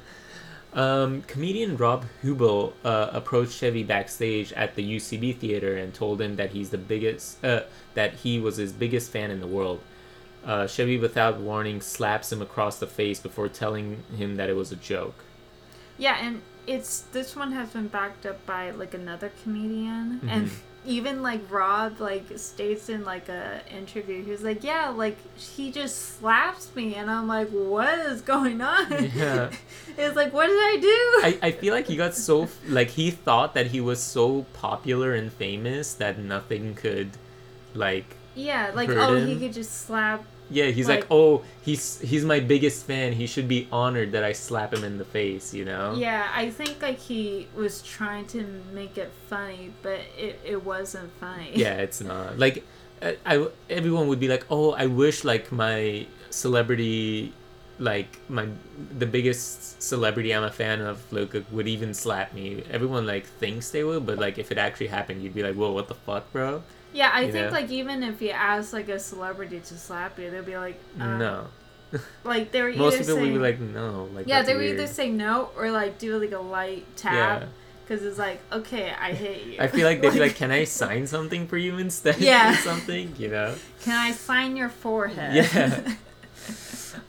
Um, comedian Rob Huebel uh, approached Chevy backstage at the UCB theater and told him that he's the biggest, uh, that he was his biggest fan in the world. Uh, Chevy, without warning, slaps him across the face before telling him that it was a joke. Yeah and it's this one has been backed up by like another comedian and Mhm. even like rob like states in like a interview he was like yeah like he just slaps me and i'm like what is going on Yeah. it's like what did i do I, I feel like he got so like he thought that he was so popular and famous that nothing could like yeah like oh he could just slap yeah he's like, Like- oh he's he's my biggest fan. He should be honored that I slap him in the face you know? Yeah, I think like he was trying to make it funny, but it, it wasn't funny. yeah it's not. Like I, I everyone would be like oh i wish like my celebrity like my the biggest celebrity i'm a fan of like would even slap me. Everyone like thinks they would but like if it actually happened you'd be like whoa what the fuck bro Yeah, I You think know? like even if you ask like a celebrity to slap you, they'll be like, um, no Like they were most either people saying, would be like no like yeah, they would either say no or like do like a light tap yeah because it's like okay, I hate you. i feel like they'd be like can i sign something for you instead Yeah. or something you know can I sign your forehead? Yeah.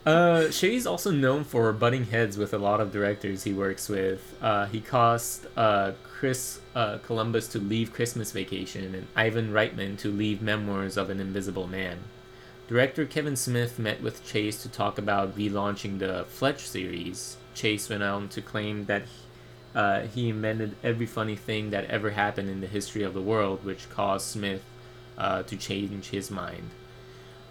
Uh, Chase's also known for butting heads with a lot of directors he works with. Uh, he caused uh, Chris uh, Columbus to leave Christmas Vacation and Ivan Reitman to leave Memoirs of an Invisible Man. Director Kevin Smith met with Chase to talk about relaunching the Fletch series. Chase went on to claim that uh, he invented every funny thing that ever happened in the history of the world, which caused Smith uh, to change his mind.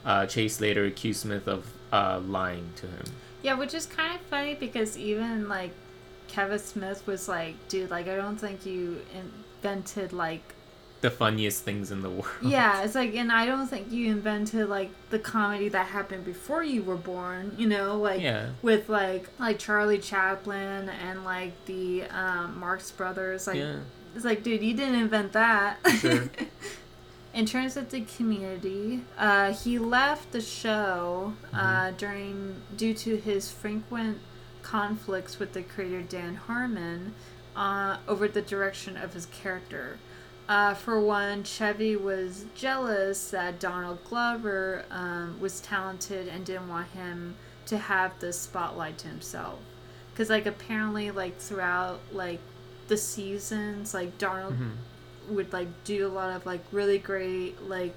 uh, Chase later accused Smith of uh, lying to him. Yeah, which is kind of funny because even like Kevin Smith was like, dude, like I don't think you invented like the funniest things in the world. Yeah, it's like, and I don't think you invented like the comedy that happened before you were born. You know, like yeah. with like like Charlie Chaplin and like the um, Marx Brothers. Like, yeah. it's like, dude, you didn't invent that. Sure. in terms of the community, uh, he left the show uh, mm-hmm. during due to his frequent conflicts with the creator Dan Harmon uh, over the direction of his character. Uh, for one, Chevy was jealous that Donald Glover um, was talented and didn't want him to have the spotlight to himself. Because, like, apparently, like, throughout, like, the seasons, like, Donald mm-hmm. would, like, do a lot of, like, really great, like,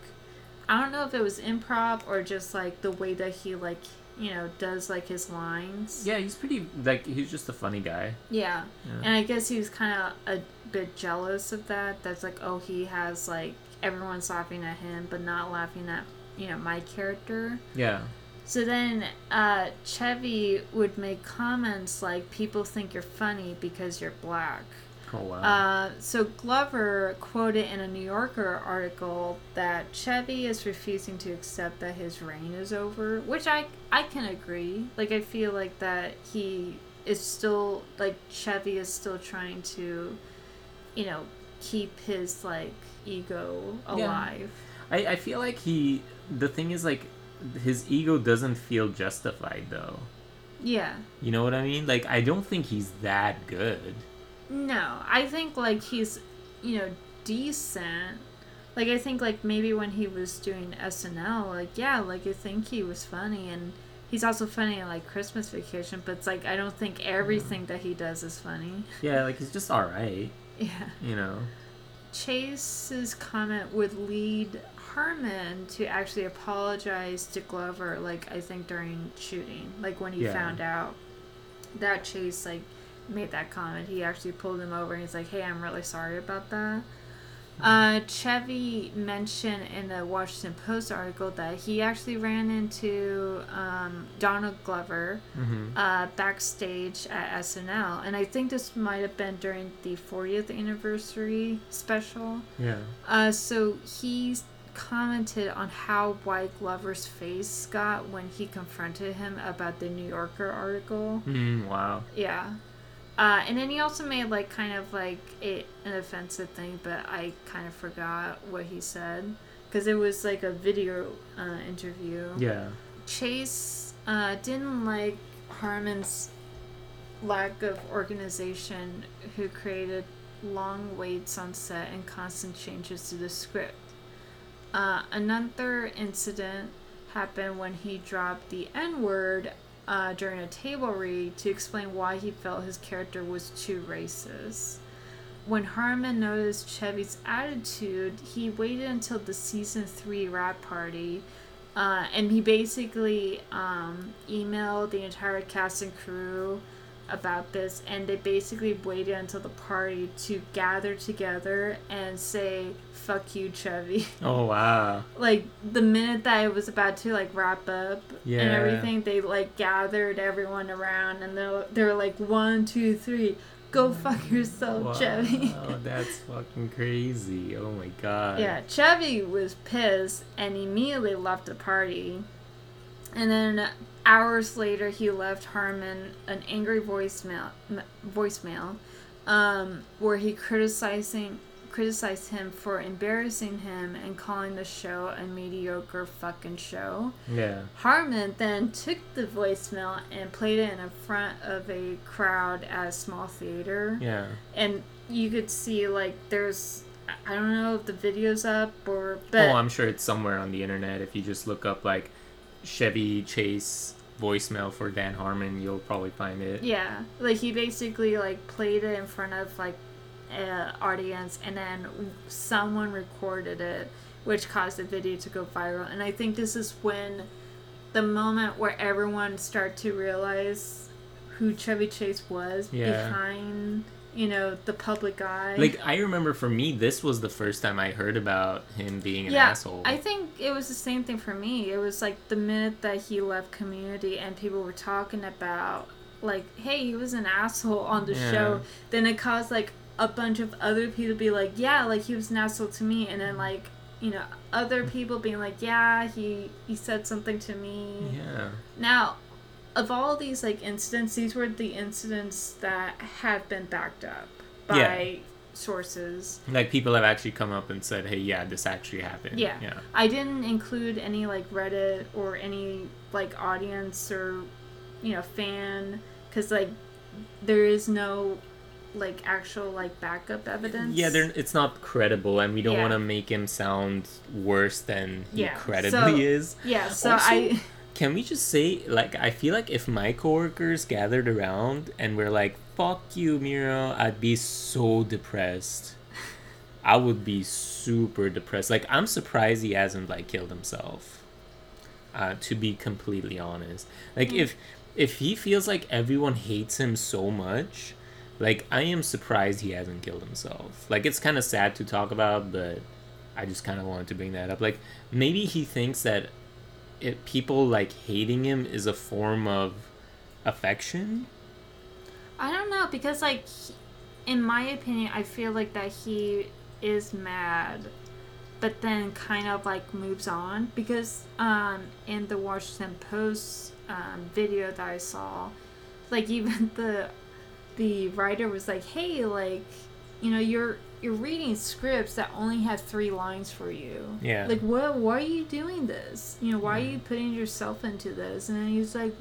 I don't know if it was improv or just, like, the way that he, like, you know, does like his lines. Yeah, he's pretty like he's just a funny guy. Yeah, yeah. and I guess he was kind of a bit jealous of that. That's like, oh, he has like everyone's laughing at him, but not laughing at you know my character. Yeah. So then uh, Chevy would make comments like, "People think you're funny because you're black." Oh wow. Uh, so Glover quoted in a New Yorker article that Chevy is refusing to accept that his reign is over, which I I can agree. Like I feel like that he is still like Chevy is still trying to, you know, keep his like ego alive. Yeah. I I feel like he the thing is like his ego doesn't feel justified though. Yeah. You know what I mean? Like I don't think he's that good. No, I think like he's, you know, decent. Like I think like maybe when he was doing SNL, like yeah, like I think he was funny and he's also funny in like Christmas Vacation, but it's like I don't think everything that he does is funny. Yeah, like he's just all right. Yeah. You know. Chase's comment would lead Harmon to actually apologize to Glover, like I think during shooting, like when he yeah. found out that Chase like made that comment. He actually pulled him over and he's like, "Hey, I'm really sorry about that." Uh, Chevy mentioned in the Washington Post article that he actually ran into um, Donald Glover mm-hmm. uh, backstage at SNL, and I think this might have been during the 40th anniversary special. Yeah. Uh, so he commented on how white Glover's face got when he confronted him about the New Yorker article. Mm, wow. Yeah. Uh, and then he also made like kind of like a, an offensive thing, but I kind of forgot what he said because it was like a video uh, interview. Yeah. Chase uh, didn't like Harmon's lack of organization, who created long waits on set and constant changes to the script. Uh, another incident happened when he dropped the N word uh, during a table read to explain why he felt his character was too racist. When Harmon noticed Chevy's attitude, he waited until the season three wrap party, uh, and he basically um, emailed the entire cast and crew about this, and they basically waited until the party to gather together and say "fuck you, Chevy." Oh wow! like the minute that it was about to like wrap up yeah. and everything, they like gathered everyone around, and they they were like one, two, three. Go mm. fuck yourself, wow, Chevy. Oh, that's fucking crazy. Oh my god. Yeah, Chevy was pissed and immediately left the party. And then hours later, he left Harmon an angry voicemail, voicemail, um, where he criticizing criticized him for embarrassing him and calling the show a mediocre fucking show. Yeah. Harmon then took the voicemail and played it in front of a crowd at a small theater. Yeah. And you could see like there's I don't know if the video's up or but Oh, I'm sure it's somewhere on the internet if you just look up like Chevy Chase voicemail for Dan Harmon, you'll probably find it. Yeah, like he basically like played it in front of like an audience, and then someone recorded it, which caused the video to go viral. And I think this is when the moment where everyone started to realize who Chevy Chase was yeah. behind you know the public eye. Like I remember for me, this was the first time I heard about him being an yeah, asshole. I think it was the same thing for me. It was like the minute that he left Community and people were talking about like, hey, he was an asshole on the Yeah. show. Then it caused like a bunch of other people to be like, yeah, like he was an asshole to me, and then like you know other people being like, yeah, he he said something to me. yeah. Now, of all these like incidents, these were the incidents that have been backed up by Yeah. sources. Like people have actually come up and said, "Hey, yeah, this actually happened." Yeah. Yeah. I didn't include any like Reddit or any like audience or you know fan because like there is no like actual like backup evidence. Yeah, they're, it's not credible, and we don't Yeah. want to make him sound worse than he credibly so- is. Yeah, so Also- I Can we just say, like, I feel like if my coworkers gathered around and were like, "Fuck you, Miro," I'd be so depressed. I would be super depressed. Like, I'm surprised he hasn't like killed himself. Uh, to be completely honest, like if if he feels like everyone hates him so much, like I am surprised he hasn't killed himself. Like it's kind of sad to talk about, but I just kind of wanted to bring that up. Like maybe he thinks that it people like hating him is a form of affection. I don't know because like in my opinion, I feel like that he is mad, but then kind of like moves on because um in the Washington Post um, video that I saw, like even the the writer was like, "Hey, like you know you're." You're reading scripts that only have three lines for you. Yeah. Like, what? Why are you doing this? You know, why are you putting yourself into this? And then he's like,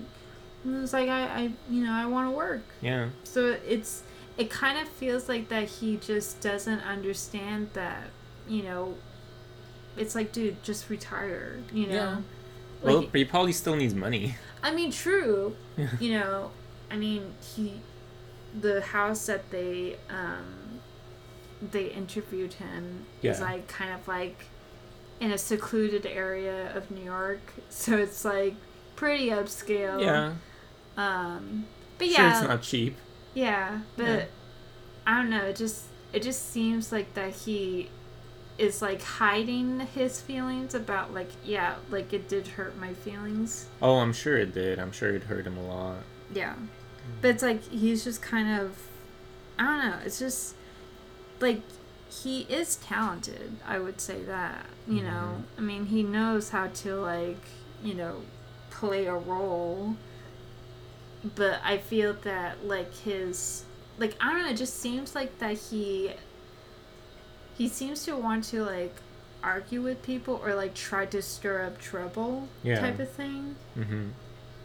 he was like, I, I, you know, I want to work. Yeah. So it's it kind of feels like that he just doesn't understand that, you know, it's like, dude, just retire, you know. Yeah. Like, well, he probably still needs money. I mean, true. Yeah. You know, I mean, he, the house that they, um, they interviewed him is Yeah. like kind of like in a secluded area of New York, so it's like pretty upscale. Yeah. Um, but Sure, yeah, it's not cheap. yeah, but Yeah. I don't know. It just it just seems like that he is like hiding his feelings about like yeah, like it did hurt my feelings. Oh, I'm sure it did. I'm sure it hurt him a lot. Yeah, but it's like he's just kind of I don't know. It's just like he is talented. I would say that you know. I mean, he knows how to like you know play a role. But I feel that like his like I don't know. It just seems like that he he seems to want to like argue with people or like try to stir up trouble Yeah. type of thing Mm-hmm.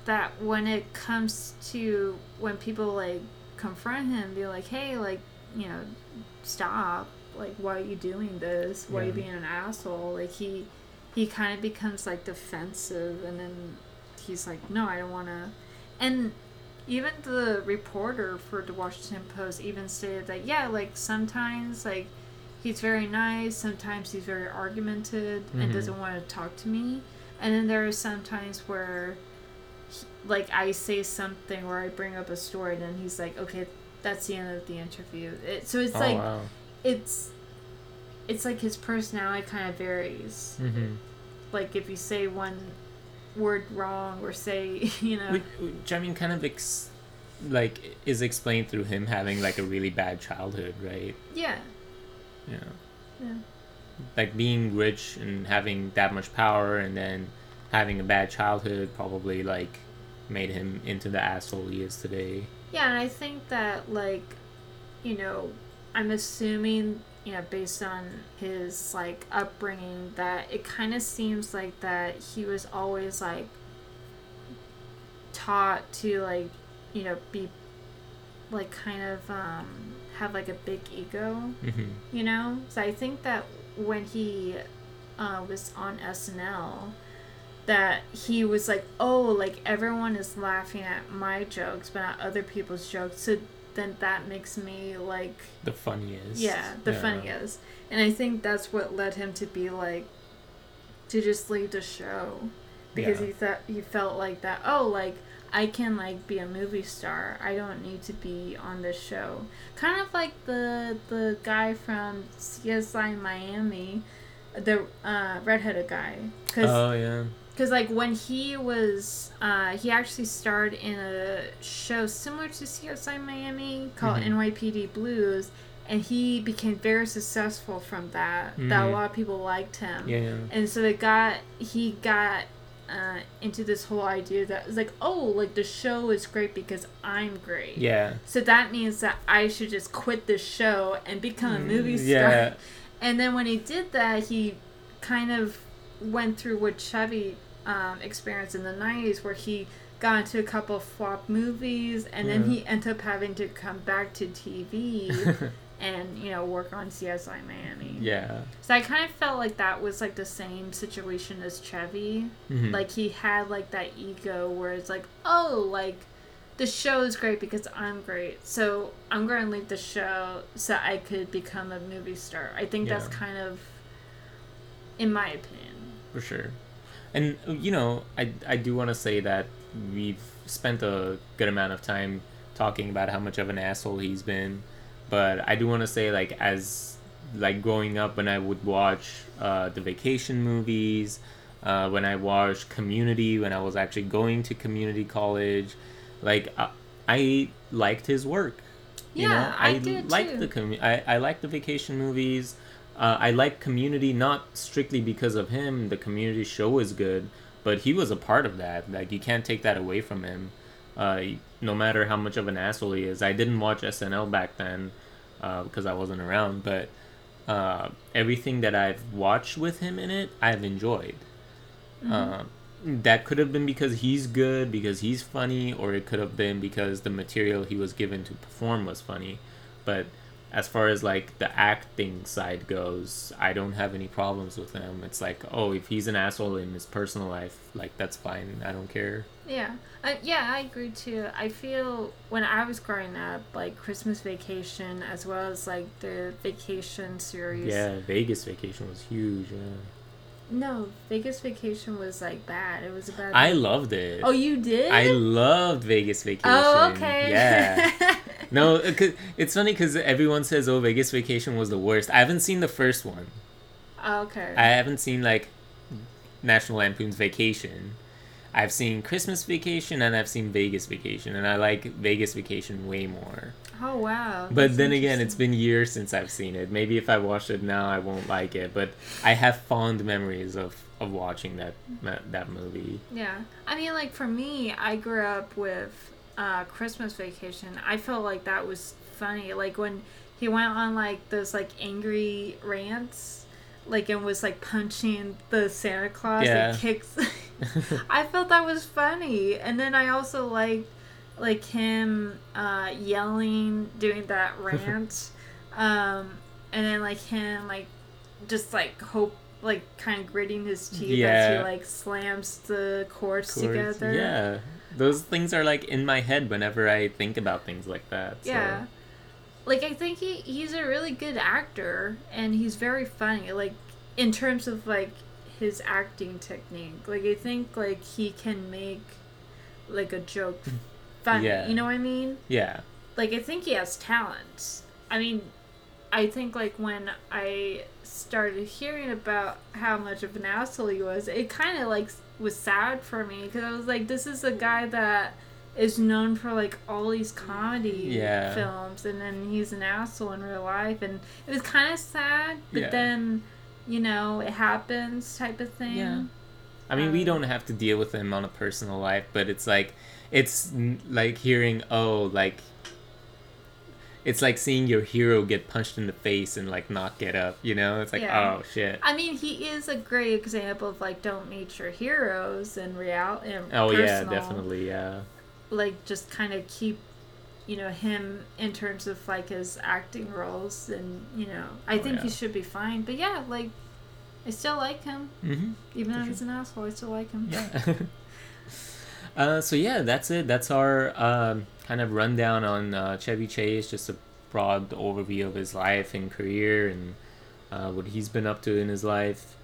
that when it comes to when people like confront him be like hey like you know stop like why are you doing this? Why are you being an asshole? Like he he kind of becomes like defensive and then he's like no i don't want to and even the reporter for the washington post even stated that yeah like sometimes like he's very nice sometimes he's very argumentative and Mhm. doesn't want to talk to me. And then there are some times where he- like I say something or I bring up a story, and then he's like, "Okay, that's the end of the interview." It, so it's oh like wow. it's it's like his personality kind of varies. Mm-hmm. Like if you say one word wrong or say you know Which, which I mean, kind of ex- like is explained through him having like a really bad childhood, right? yeah Yeah. yeah Like being rich and having that much power, and then having a bad childhood probably like made him into the asshole he is today. Yeah, and I think that like you know I'm assuming you know based on his like upbringing that it kind of seems like that he was always like taught to like you know be like kind of um have like a big ego Mm-hmm. you know so i think that when he uh, was on snl that he was like oh like everyone is laughing at my jokes but not other people's jokes so then that makes me like The funniest. yeah the funniest and i think that's what led him to be like to just leave the show because Yeah. he thought he felt like that oh like I can like be a movie star. I don't need to be on this show. Kind of like the the guy from CSI Miami, the uh, redheaded guy. Cause, oh yeah. Because like when he was, uh, he actually starred in a show similar to CSI Miami called mm-hmm. NYPD Blues, and he became very successful from that. Mm-hmm. That a lot of people liked him. Yeah. And so it got he got uh, into this whole idea that it's like, oh, like the show is great because I'm great. Yeah. So that means that I should just quit the show and become a movie mm, star. Yeah. And then when he did that, he kind of went through what Chevy um, experienced in the '90s, where he got into a couple flop movies, and yeah. then he ended up having to come back to TV and you know work on CSI Miami. Yeah. So I kind of felt like that was like the same situation as Chevy. Mm-hmm. Like he had like that ego where it's like, oh, like the show is great because I'm great. So I'm going to leave the show so I could become a movie star. I think yeah. that's kind of, in my opinion. For sure. And you know, I I do want to say that we've spent a good amount of time talking about how much of an asshole he's been but I do want to say like as like growing up when I would watch uh, the vacation movies, uh, when I watched Community, when I was actually going to community college, like I, I liked his work. Yeah, you know, I, I did liked too. the com- I I liked the vacation movies. Uh, I like Community not strictly because of him. The Community show is good, but he was a part of that. Like you can't take that away from him uh, no matter how much of an asshole he is. I didn't watch SNL back then uh, because I wasn't around, but uh, everything that I've watched with him in it, I've enjoyed. Mm-hmm. Uh, that could have been because he's good, because he's funny, or it could have been because the material he was given to perform was funny. But as far as like the acting side goes, I don't have any problems with him. It's like, oh, if he's an asshole in his personal life, like that's fine. I don't care. Yeah, uh, yeah, I agree too. I feel when I was growing up, like Christmas Vacation, as well as like the Vacation series. Yeah, Vegas Vacation was huge. Yeah. No, Vegas Vacation was like bad. It was a bad. I loved it. Oh, you did? I loved Vegas Vacation. Oh, okay. Yeah. no, uh, cause it's funny because everyone says, "Oh, Vegas Vacation was the worst." I haven't seen the first one. Oh, okay. I haven't seen like National Lampoon's Vacation. I've seen Christmas Vacation and I've seen Vegas Vacation, and I like Vegas Vacation way more. Oh wow! But then again, it's been years since I've seen it. Maybe if I watch it now, I won't like it. But I have fond memories of of watching that that movie. Yeah, I mean, like for me, I grew up with uh, Christmas Vacation. I felt like that was funny. Like when he went on like those like angry rants, like and was like punching the Santa Claus yeah. and kicks. I felt that was funny, and then I also liked like him uh, yelling, doing that rant, um, and then like him like just like hope like kind of gritting his teeth yeah. as he like slams the chords, together. Yeah, those things are like in my head whenever I think about things like that. Yeah. Like I think he he's a really good actor and he's very funny. Like in terms of like his acting technique. Like I think like he can make like a joke hmm. funny. Yeah. You know what I mean? Yeah. Like I think he has talent. I mean, I think like when I started hearing about how much of an asshole he was, it kind of like was sad for me because I was like, this is a guy that is known for like all these comedy yeah. films, and then he's an asshole in real life, and it was kind of sad. But yeah. then, you know, it happens, type of thing. Yeah. I mean, um, we don't have to deal with him on a personal life, but it's like it's like hearing oh like it's like seeing your hero get punched in the face and like not get up you know it's like yeah. oh shit i mean he is a great example of like don't meet your heroes in reality oh personal, yeah definitely yeah like just kind of keep you know him in terms of like his acting roles and you know i oh, think yeah. he should be fine but yeah like i still like him mm-hmm. even though he's an asshole i still like him yeah Uh, so yeah, that's it. That's our um, kind of rundown on uh, Chevy Chase, just a broad overview of his life and career and uh, what he's been up to in his life.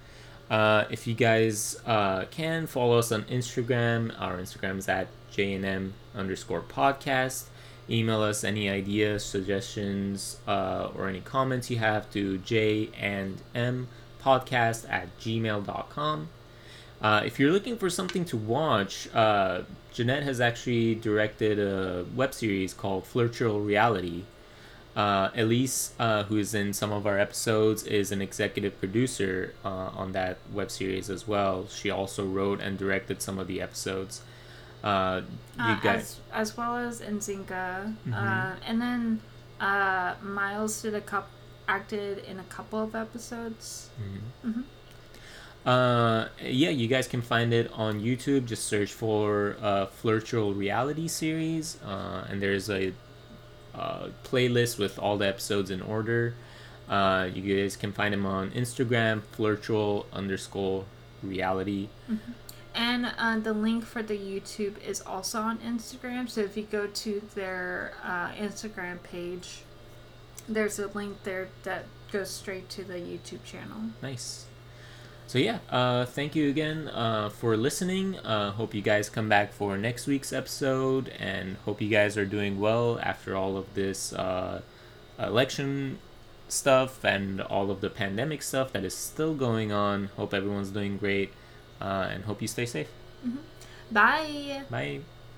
Uh, if you guys uh, can follow us on Instagram, our Instagram is at JNM underscore podcast. Email us any ideas, suggestions, uh, or any comments you have to J and M podcast at gmail.com. Uh, if you're looking for something to watch, uh, Jeanette has actually directed a web series called Virtual Reality. Uh, Elise, uh, who is in some of our episodes, is an executive producer uh, on that web series as well. She also wrote and directed some of the episodes. Uh, you Uh, guys, as, as well as Nzinga. Mhm. Uh, and then uh, Miles did a cup acted in a couple of episodes. Mhm. Mhm. Uh, yeah, you guys can find it on YouTube. Just search for uh, Virtual Reality series, uh, and there's a uh, playlist with all the episodes in order. Uh, you guys can find them on Instagram, Flirtual underscore reality. And uh, the link for the YouTube is also on Instagram. So if you go to their uh, Instagram page, there's a link there that goes straight to the YouTube channel. Nice. So yeah, uh, thank you again uh, for listening. Uh, hope you guys come back for next week's episode, and hope you guys are doing well after all of this uh, election stuff and all of the pandemic stuff that is still going on. Hope everyone's doing great, uh, and hope you stay safe. Bye. Bye.